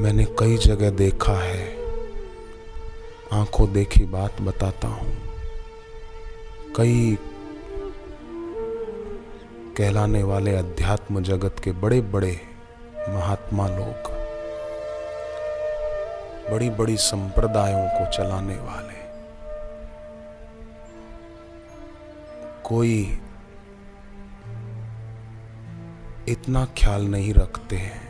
मैंने कई जगह देखा है। आँखों देखी बात बताता हूँ। कई कहलाने वाले अध्यात्म जगत के बड़े बड़े महात्मा लोग बड़ी बड़ी संप्रदायों को चलाने वाले। कोई इतना ख्याल नहीं रखते हैं।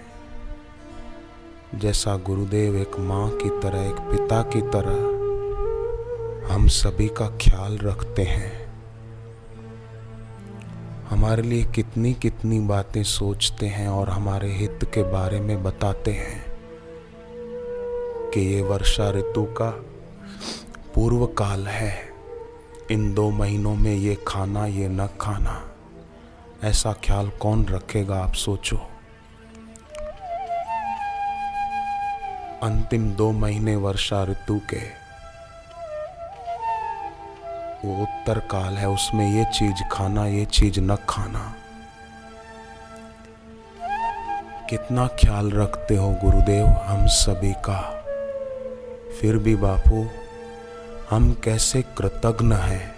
जैसा गुरुदेव एक माँ की तरह, एक पिता की तरह हम सभी का ख्याल रखते हैं। हमारे लिए कितनी कितनी बातें सोचते हैं और हमारे हित के बारे में बताते हैं कि ये वर्षा ऋतु का पूर्व काल है। इन दो महीनों में ये खाना, ये न खाना, ऐसा ख्याल कौन रखेगा आप सोचो। अंतिम दो महीने वर्षा ऋतु के। वो उत्तर काल है, उसमें ये चीज़ खाना, ये चीज़ न खाना। कितना ख्याल रखते हो गुरुदेव, हम सभी का। फिर भी बापू, हम कैसे कृतज्ञ हैं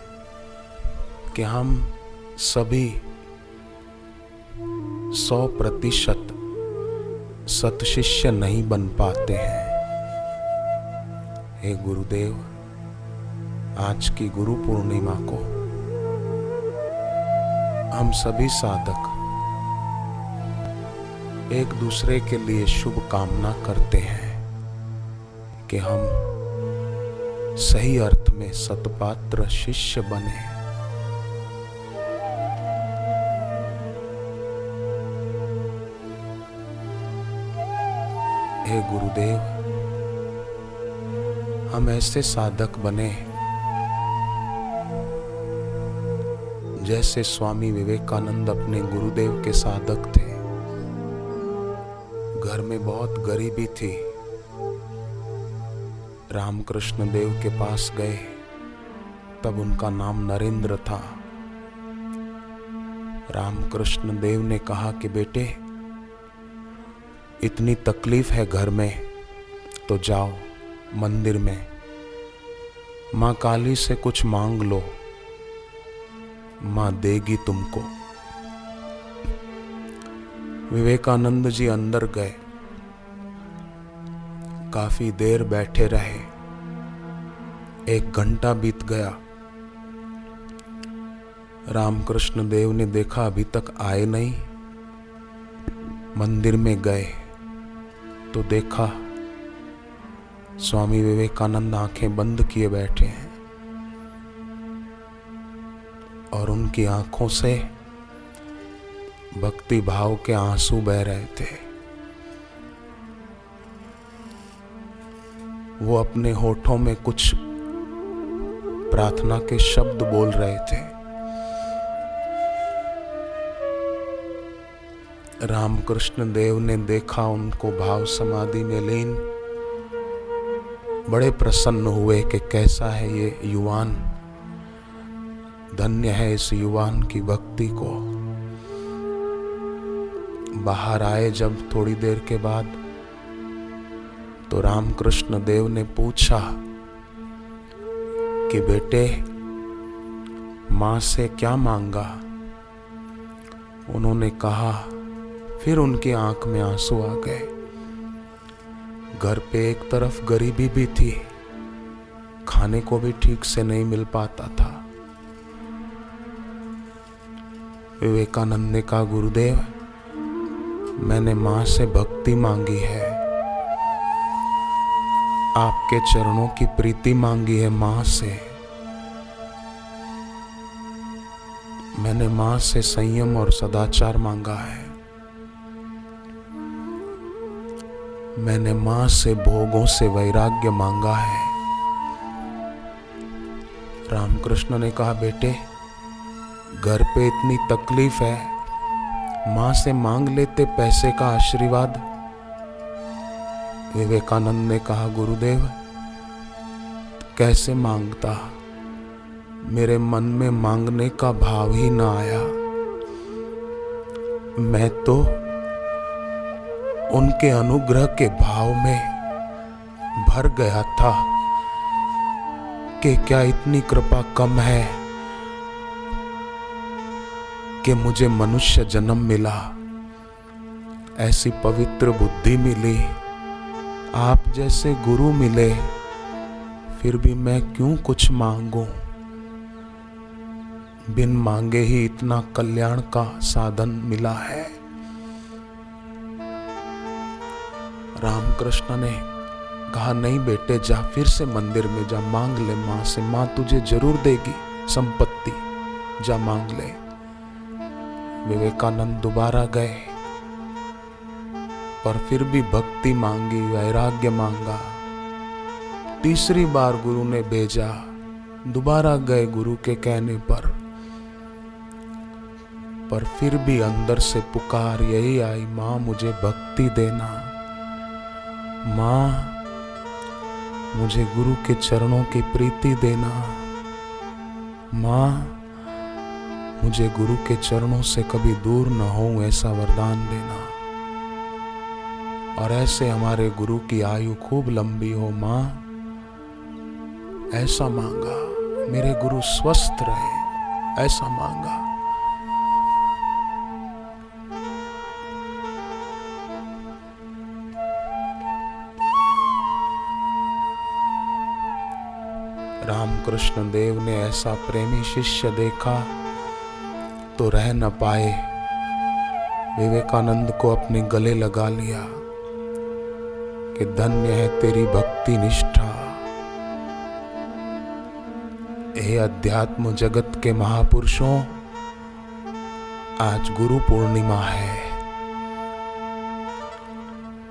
कि हम सभी सौ प्रतिशत सतशिष्य नहीं बन पाते हैं। हे गुरुदेव, आज की गुरु पूर्णिमा को हम सभी साधक एक दूसरे के लिए शुभ कामना करते हैं कि हम सही अर्थ में सतपात्र शिष्य बने। हे गुरुदेव, हम ऐसे साधक बने जैसे स्वामी विवेकानंद अपने गुरुदेव के साधक थे। घर में बहुत गरीबी थी। रामकृष्ण देव के पास गए, तब उनका नाम नरेंद्र था। रामकृष्ण देव ने कहा कि बेटे इतनी तकलीफ़ है घर में तो जाओ मंदिर में। माँ काली से कुछ मांग लो, माँ देगी तुमको। विवेकानंद जी अंदर गए। काफ़ी देर बैठे रहे। एक घंटा बीत गया। रामकृष्ण देव ने देखा अभी तक आए नहीं। मंदिर में गए। तो देखा, स्वामी विवेकानंद आँखें बंद किए बैठे हैं और उनकी आँखों से भक्ति भाव के आँसू बह रहे थे। वो अपने होठों में कुछ प्रार्थना के शब्द बोल रहे थे। रामकृष्ण देव ने देखा उनको भाव समाधि में लीन। बड़े प्रसन्न हुए कि कैसा है ये युवान। धन्य है इस युवान की भक्ति को। बाहर आए जब थोड़ी देर के बाद तो रामकृष्ण देव ने पूछा कि बेटे, माँ से क्या मांगा? उन्होंने कहा फिर उनकी आँख में आँसू आ गए। घर पे एक तरफ़ गरीबी भी थी, खाने को भी ठीक से नहीं मिल पाता था। विवेकानंद ने कहा, गुरुदेव, मैंने माँ से भक्ति मांगी है। आपके चरणों की प्रीति मांगी है माँ से। मैंने माँ से संयम और सदाचार मांगा है। मैंने माँ से भोगों से वैराग्य मांगा है। रामकृष्ण ने कहा, बेटे, घर पे इतनी तकलीफ़ है। माँ से मांग लेते पैसे का आशीर्वाद। विवेकानंद ने कहा, गुरुदेव, कैसे माँगता? मेरे मन में मांगने का भाव ही ना आया। मैं तो उनके अनुग्रह के भाव में भर गया था कि क्या इतनी कृपा कम है कि मुझे मनुष्य जन्म मिला, ऐसी पवित्र बुद्धि मिली, आप जैसे गुरु मिले, फिर भी मैं क्यों कुछ मांगू? बिन मांगे ही इतना कल्याण का साधन मिला है। रामकृष्ण ने कहा, नहीं बेटे, जा फिर से मंदिर में, जा मांग ले माँ से। माँ तुझे ज़रूर देगी संपत्ति। जा मांग ले। विवेकानंद दोबारा गए, पर फिर भी भक्ति मांगी, वैराग्य मांगा। तीसरी बार गुरु ने भेजा, दोबारा गए गुरु के कहने पर। पर फिर भी अंदर से पुकार, यही आई माँ, मुझे भक्ति देना। माँ, मुझे गुरु के चरणों की प्रीति देना। माँ, मुझे गुरु के चरणों से कभी दूर न हो ऐसा वरदान देना। और ऐसे हमारे गुरु की आयु खूब लंबी हो, माँ। ऐसा मांगा, मेरे गुरु स्वस्थ रहे, ऐसा मांगा। रामकृष्ण देव ने ऐसा प्रेमी शिष्य देखा तो रह न पाए। विवेकानंद को अपने गले लगा लिया कि धन्य है तेरी भक्ति निष्ठा। हे अध्यात्म जगत के महापुरुषों, आज गुरु पूर्णिमा है।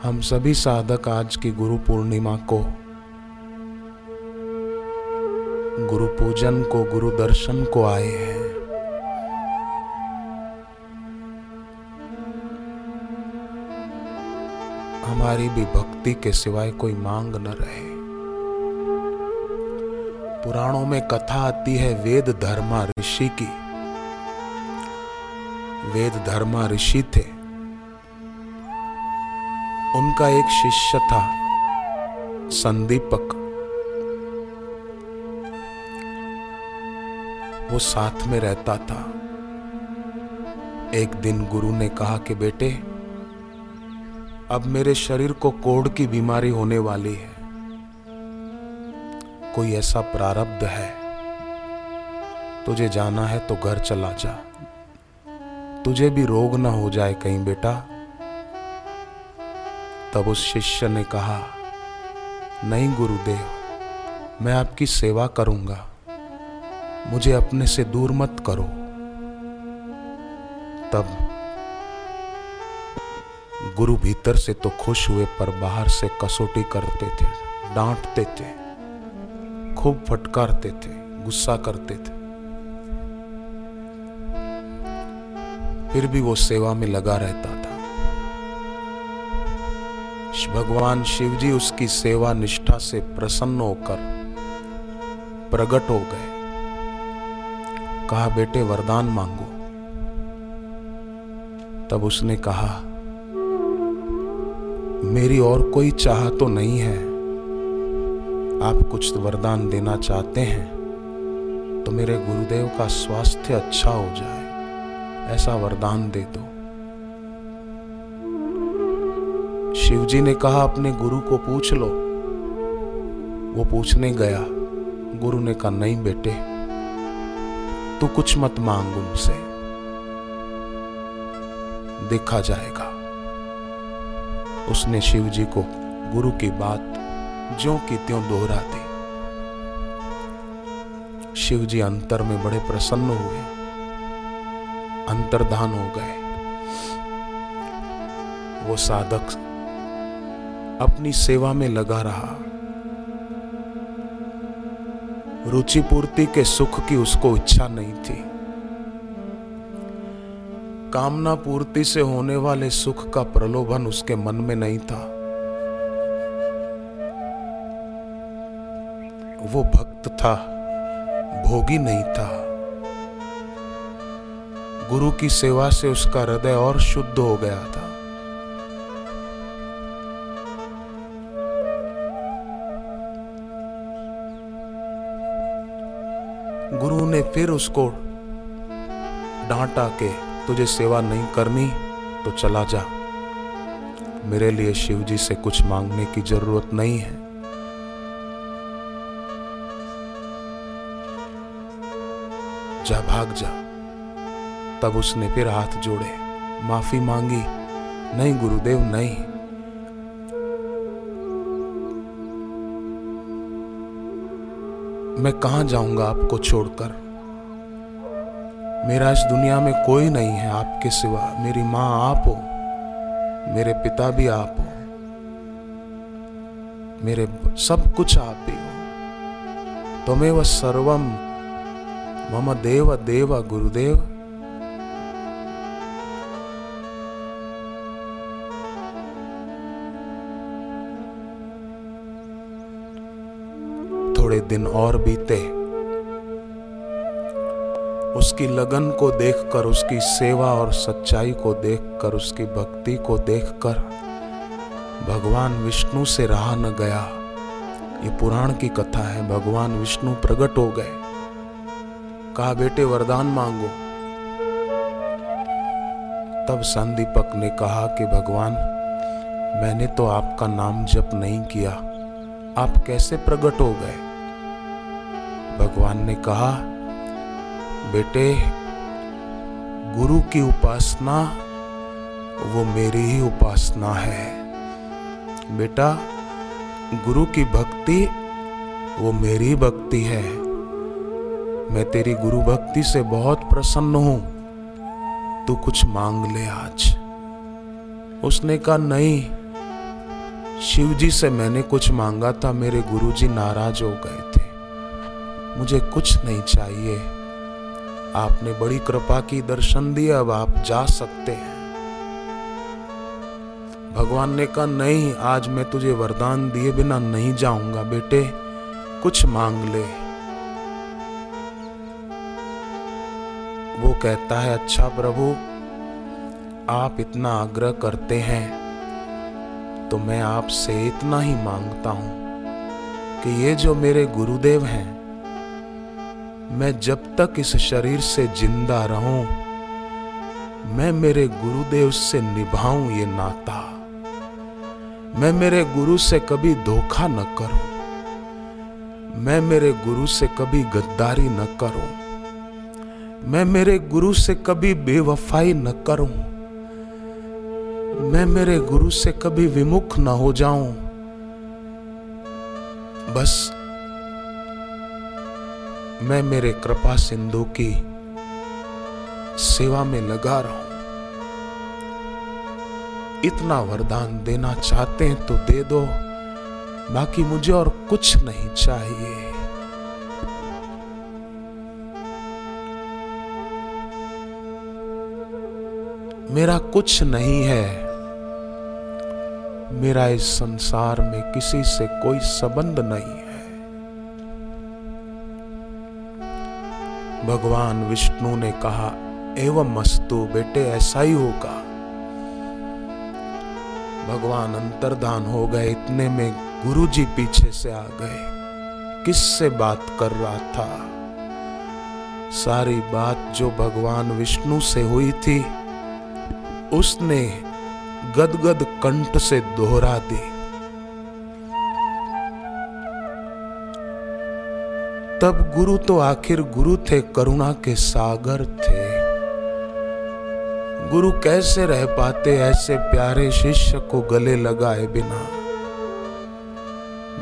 हम सभी साधक आज की गुरु पूर्णिमा को गुरु पूजन को, गुरु दर्शन को आए हैं। हमारी भी भक्ति के सिवाय कोई मांग न रहे। पुराणों में कथा आती है वेद धर्मा ऋषि की। वेद धर्मा ऋषि थे। उनका एक शिष्य था, संदीपक। वो साथ में रहता था। एक दिन गुरु ने कहा कि बेटे, अब मेरे शरीर को कोढ़ की बीमारी होने वाली है। कोई ऐसा प्रारब्ध है? तुझे जाना है तो घर चला जा। तुझे भी रोग ना हो जाए कहीं बेटा। तब उस शिष्य ने कहा, नहीं गुरुदेव, मैं आपकी सेवा करूँगा। मुझे अपने से दूर मत करो। तब गुरु भीतर से तो खुश हुए, पर बाहर से कसौटी करते थे, डांटते थे, खूब फटकारते थे, गुस्सा करते थे। फिर भी वो सेवा में लगा रहता था। भगवान शिव जी उसकी सेवा निष्ठा से प्रसन्न होकर प्रकट हो गए। कहा, बेटे, वरदान मांगो। तब उसने कहा, मेरी और कोई चाह तो नहीं है। आप कुछ वरदान देना चाहते हैं तो मेरे गुरुदेव का स्वास्थ्य अच्छा हो जाए। ऐसा वरदान दे दो। शिव जी ने कहा, अपने गुरु को पूछ लो। वो पूछने गया, गुरु ने कहा, नहीं बेटे तू कुछ मत मांग उनसे। देखा जाएगा। उसने शिव जी को गुरु की बात ज्यो की त्यों दोहरा दी। शिव जी अंतर में बड़े प्रसन्न हुए। अंतर्धान हो गए। वो साधक अपनी सेवा में लगा रहा। रुचि पूर्ति के सुख की उसको इच्छा नहीं थी। कामना पूर्ति से होने वाले सुख का प्रलोभन उसके मन में नहीं था। वो भक्त था, भोगी नहीं था। गुरु की सेवा से उसका हृदय और शुद्ध हो गया था। फिर उसको डांटा के तुझे सेवा नहीं करनी तो चला जा। मेरे लिए शिव जी से कुछ मांगने की ज़रूरत नहीं है। जा, भाग जा। तब उसने फिर हाथ जोड़े, माफ़ी मांगी, नहीं गुरुदेव, नहीं। मैं कहा जाऊँगा आपको छोड़कर? मेरा इस दुनिया में कोई नहीं है आपके सिवा। मेरी माँ आप हो, मेरे पिता भी आप हो, मेरे सब कुछ आप ही हो। तुम्हें सर्वम मम देव देव गुरुदेव। थोड़े दिन और बीते। उसकी लगन को देखकर, उसकी सेवा और सच्चाई को देखकर, उसकी भक्ति को देखकर भगवान विष्णु से रहा न गया। ये पुराण की कथा है। भगवान विष्णु प्रकट हो गए। कहा, बेटे, वरदान मांगो। तब संदीपक ने कहा कि, भगवान, मैंने तो आपका नाम जप नहीं किया। आप कैसे प्रकट हो गए? भगवान ने कहा बेटे, गुरु की उपासना वो मेरी ही उपासना है। बेटा, गुरु की भक्ति वो मेरी भक्ति है। मैं तेरी गुरु भक्ति से बहुत प्रसन्न हूँ। तू कुछ मांग ले आज। उसने कहा, नहीं शिव जी से मैंने कुछ मांगा था, मेरे गुरुजी नाराज़ हो गए थे। मुझे कुछ नहीं चाहिए। आपने बड़ी कृपा की दर्शन दिया, अब आप जा सकते हैं। भगवान ने कहा, नहीं, आज मैं तुझे वरदान दिए बिना नहीं जाऊँगा, बेटे, कुछ मांग ले। वो कहता है अच्छा प्रभु, आप इतना आग्रह करते हैं तो मैं आपसे इतना ही माँगता हूँ कि ये जो मेरे गुरुदेव हैं मैं जब तक इस शरीर से ज़िंदा रहूँ, मैं मेरे गुरुदेव से निभाऊं ये नाता। मैं मेरे गुरु से कभी धोखा न करूँ। मैं मेरे गुरु से कभी गद्दारी न करूँ। मैं मेरे गुरु से कभी बेवफाई न करूँ। मैं मेरे गुरु से कभी विमुख न हो जाऊँ। बस मैं मेरे कृपा सिंधु की सेवा में लगा रहा हूँ। इतना वरदान देना चाहते हैं तो दे दो, बाकी मुझे और कुछ नहीं चाहिए। मेरा कुछ नहीं है। मेरा इस संसार में किसी से कोई संबंध नहीं है। भगवान विष्णु ने कहा, एवं मस्तु बेटे, ऐसा ही होगा। भगवान अंतर्धान हो गए, इतने में गुरुजी पीछे से आ गए। किससे बात कर रहा था? सारी बात जो भगवान विष्णु से हुई थी, उसने गदगद कंठ से दोहरा दी। तब गुरु तो आखिर गुरु थे, करुणा के सागर थे। गुरु कैसे रह पाते ऐसे प्यारे शिष्य को गले लगाए बिना?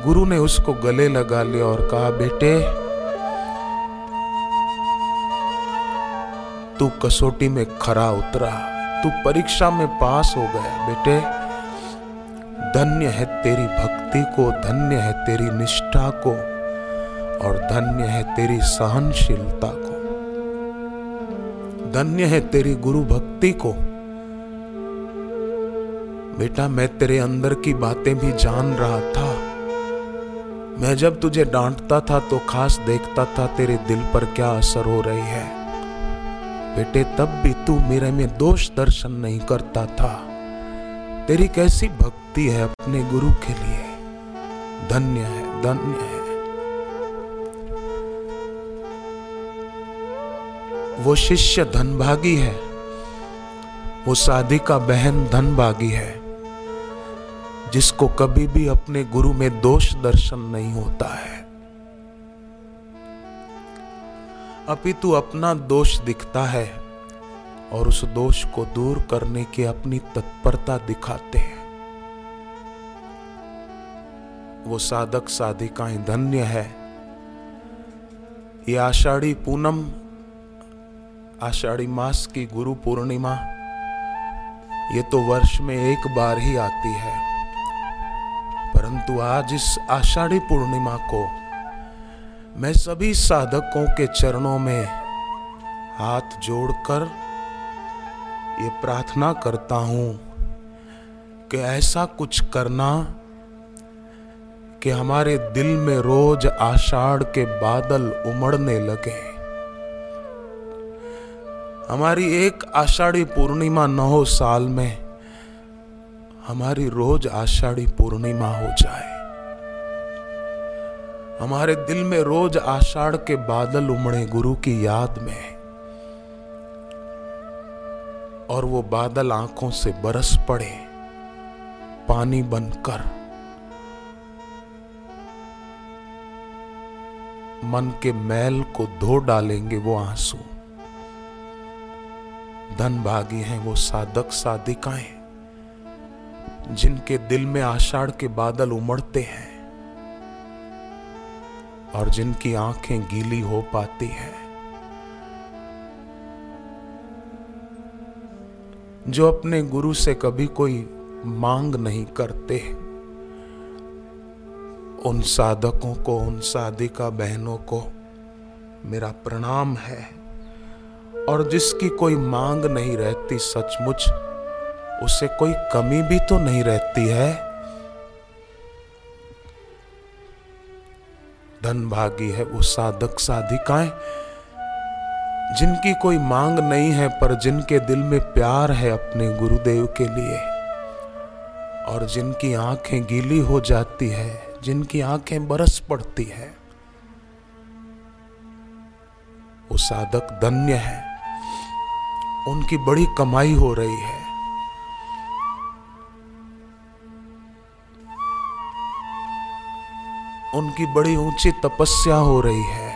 गुरु ने उसको गले लगा लिया और कहा, बेटे, तू कसौटी में खरा उतरा। तू परीक्षा में पास हो गया, बेटे। धन्य है तेरी भक्ति को, धन्य है तेरी निष्ठा को। और धन्य है तेरी सहनशीलता को। धन्य है तेरी गुरु भक्ति को। बेटा, मैं तेरे अंदर की बातें भी जान रहा था। मैं जब तुझे डांटता था तो खास देखता था तेरे दिल पर क्या असर हो रही है। बेटे, तब भी तू मेरे में दोष दर्शन नहीं करता था। तेरी कैसी भक्ति है अपने गुरु के लिए। धन्य है धन्य है। वो शिष्य धनभागी है। वो साधिका बहन धनभागी है। जिसको कभी भी अपने गुरु में दोष दर्शन नहीं होता है। अपितु अपना दोष दिखता है और उस दोष को दूर करने की अपनी तत्परता दिखाते हैं। वो साधक साधिकाएँ धन्य है। ये आषाढ़ी पूनम आषाढ़ी मास की गुरु पूर्णिमा। ये तो वर्ष में एक बार ही आती है। परंतु आज इस आषाढ़ी पूर्णिमा को मैं सभी साधकों के चरणों में हाथ जोड़कर ये प्रार्थना करता हूँ कि ऐसा कुछ करना कि हमारे दिल में रोज आषाढ़ के बादल उमड़ने लगे। हमारी एक आषाढ़ी पूर्णिमा न हो साल में, हमारी रोज आषाढ़ी पूर्णिमा हो जाए। हमारे दिल में रोज आषाढ़ के बादल उमड़े गुरु की याद में, और वो बादल आँखों से बरस पड़े, पानी बनकर। मन के मैल को धो डालेंगे वो आँसू धन भागी हैं वो साधक साधिकाएँ, जिनके दिल में आषाढ़ के बादल उमड़ते हैं और जिनकी आँखें गीली हो पाती हैं। जो अपने गुरु से कभी कोई मांग नहीं करते उन साधकों को, उन साधिका बहनों को मेरा प्रणाम है। और जिसकी कोई मांग नहीं रहती सचमुच, उसे कोई कमी भी तो नहीं रहती है? धन भागी है वो साधक साधिकाएँ, जिनकी कोई मांग नहीं है पर जिनके दिल में प्यार है अपने गुरुदेव के लिए, और जिनकी आँखें गीली हो जाती है, जिनकी आँखें बरस पड़ती है। वो साधक धन्य है। उनकी बड़ी कमाई हो रही है। उनकी बड़ी ऊँची तपस्या हो रही है।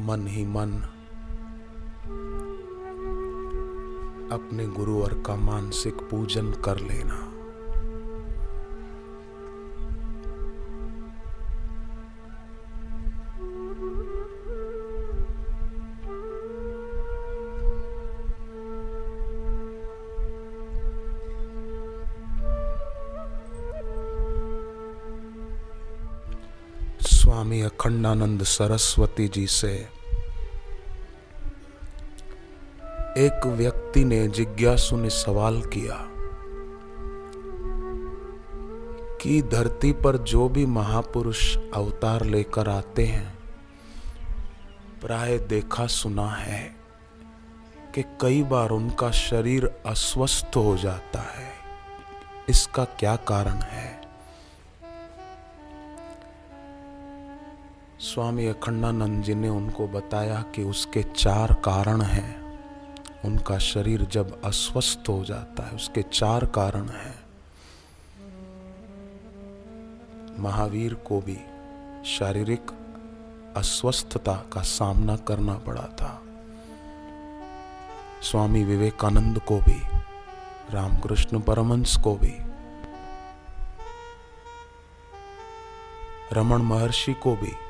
मन ही मन अपने गुरुवर का मानसिक पूजन कर लेना। स्वामी अखंडानंद सरस्वती जी से। एक व्यक्ति ने जिज्ञासु ने सवाल किया कि धरती पर जो भी महापुरुष अवतार लेकर आते हैं, प्राय देखा सुना है कि कई बार उनका शरीर अस्वस्थ हो जाता है। इसका क्या कारण है? स्वामी अखंडानंद जी ने उनको बताया कि उसके चार कारण हैं। उनका शरीर जब अस्वस्थ हो जाता है, उसके चार कारण हैं। महावीर को भी शारीरिक अस्वस्थता का सामना करना पड़ा था। स्वामी विवेकानंद को भी, रामकृष्ण परमंश को भी रमन महर्षि को भी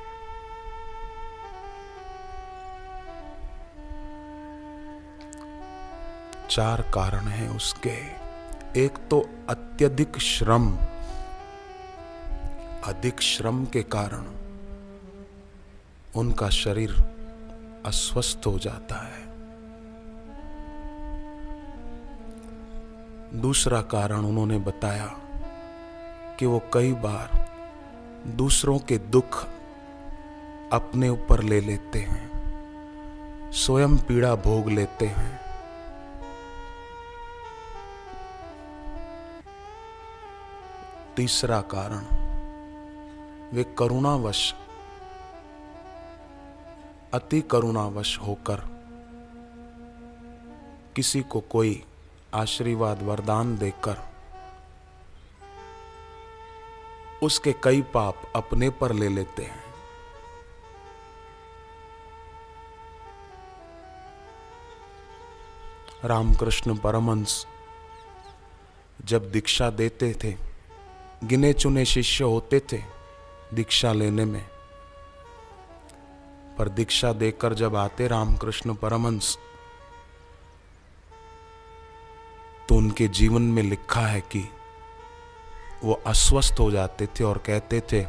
चार कारण हैं उसके। एक तो अत्यधिक श्रम। अधिक श्रम के कारण उनका शरीर अस्वस्थ हो जाता है। दूसरा कारण उन्होंने बताया कि वो कई बार दूसरों के दुख अपने ऊपर ले लेते हैं, स्वयं पीड़ा भोग लेते हैं। तीसरा कारण, वे करुणावश, अति करुणावश होकर किसी को कोई आशीर्वाद, वरदान देकर उसके कई पाप अपने पर ले लेते हैं। रामकृष्ण परमंश जब दीक्षा देते थे गिने चुने शिष्य होते थे दीक्षा लेने में। पर दीक्षा देकर जब आते रामकृष्ण परमंश तो उनके जीवन में लिखा है कि वो अस्वस्थ हो जाते थे और कहते थे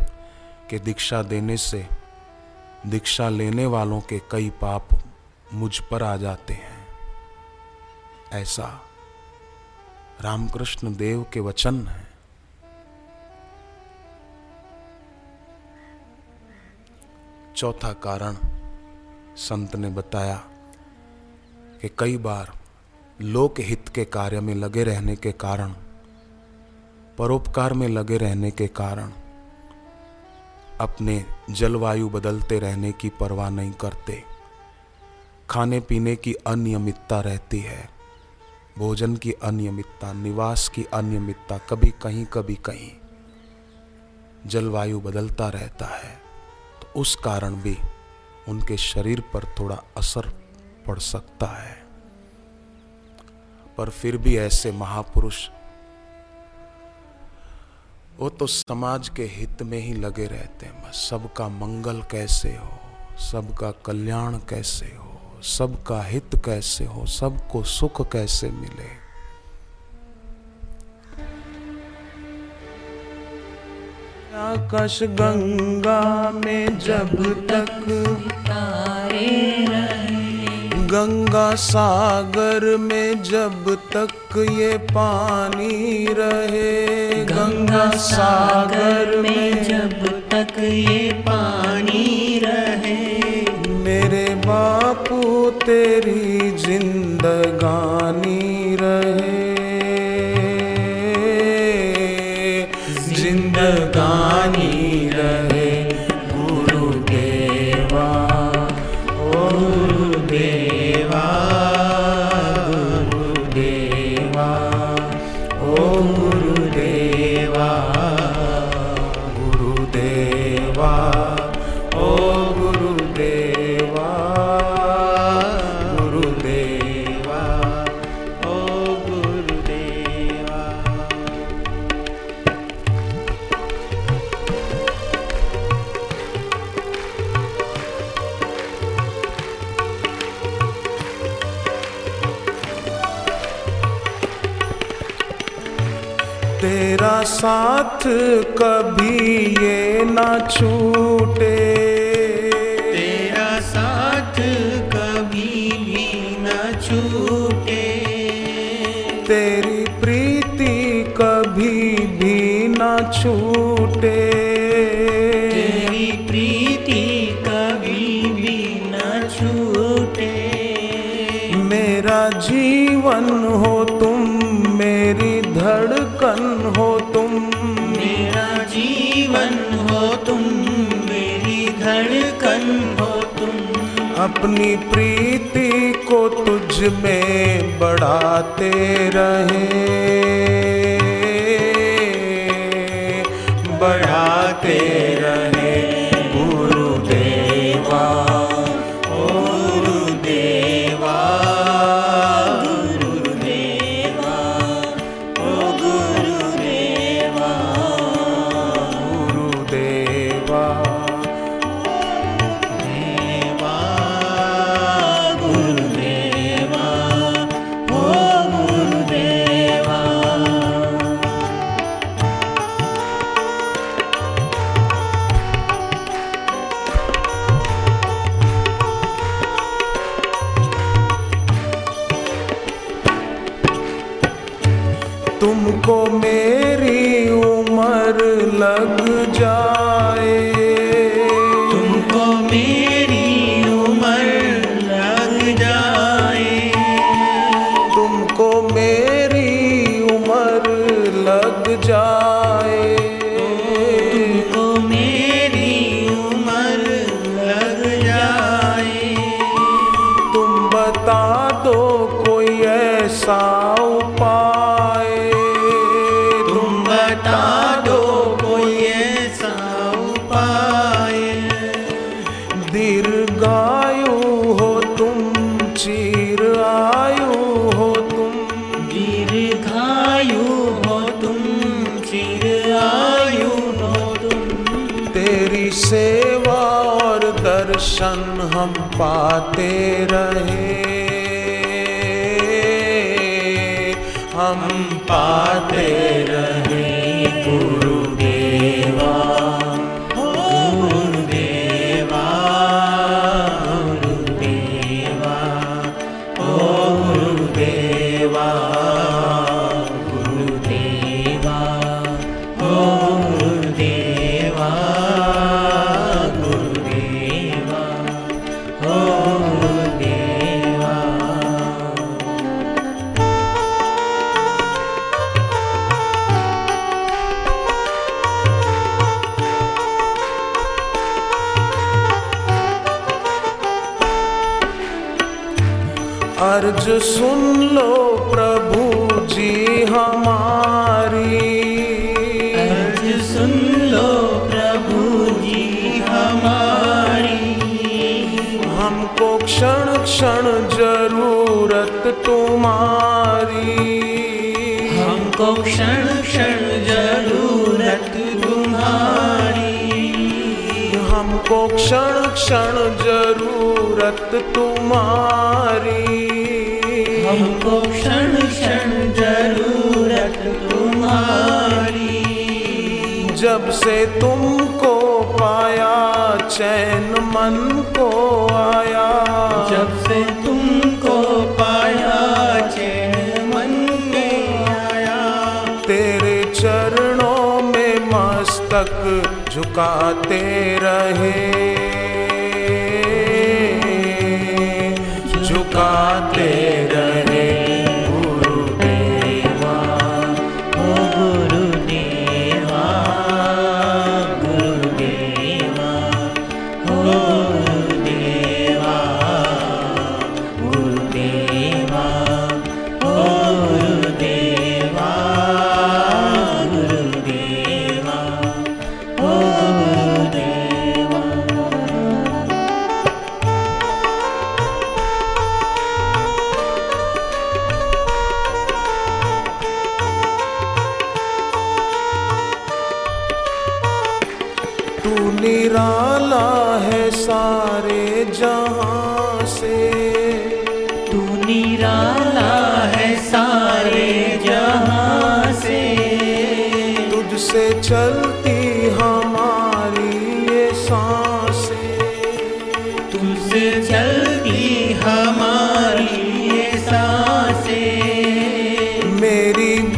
कि दीक्षा देने से दीक्षा लेने वालों के कई पाप मुझ पर आ जाते हैं। ऐसा रामकृष्ण देव के वचन है। चौथा कारण संत ने बताया कि कई बार लोक हित के कार्य में लगे रहने के कारण, परोपकार में लगे रहने के कारण अपने जलवायु बदलते रहने की परवाह नहीं करते। खाने पीने की अनियमितता रहती है, भोजन की अनियमितता, निवास की अनियमितता कभी कहीं कभी कहीं जलवायु बदलता रहता है। उस कारण भी उनके शरीर पर थोड़ा असर पड़ सकता है। पर फिर भी ऐसे महापुरुष, वो तो समाज के हित में ही लगे रहते हैं। सबका मंगल कैसे हो, सबका कल्याण कैसे हो, सबका हित कैसे हो, सबको सुख कैसे मिले? आकाश गंगा में जब तक तारे गंगा सागर में जब तक ये पानी रहे। गंगा सागर में जब तक ये पानी रहे। मेरे बापू तेरी जिंदगानी रहे। जिंदगानी रहे साथ कभी ये ना छूटे। तेरा साथ कभी भी ना छूटे। तेरी प्रीति कभी भी ना छूटे। हो तुम। मेरा जीवन हो तुम मेरी धड़कन हो तुम। अपनी प्रीति को तुझ में बढ़ाते रहे। बढ़ाते रहे तुमको मेरी उम्र लग जाए। दर्शन हम पाते रहे। हम पाते रहे। क्षण क्षण ज़रूरत तुम्हारी। हमको क्षण क्षण ज़रूरत तुम्हारी। हमको क्षण क्षण ज़रूरत तुम्हारी। जब से तुमको पाया चैन मन को आया। जब से मस्तक झुकाते रहे। झुकाते रहे।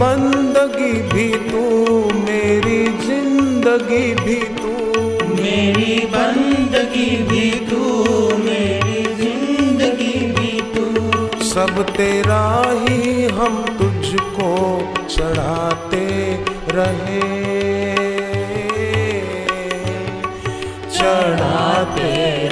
बंदगी भी तू मेरी ज़िंदगी भी तू। मेरी बंदगी भी तू मेरी ज़िंदगी भी तू। सब तेरा ही हम तुझको चढ़ाते रहे। चढ़ाते रहे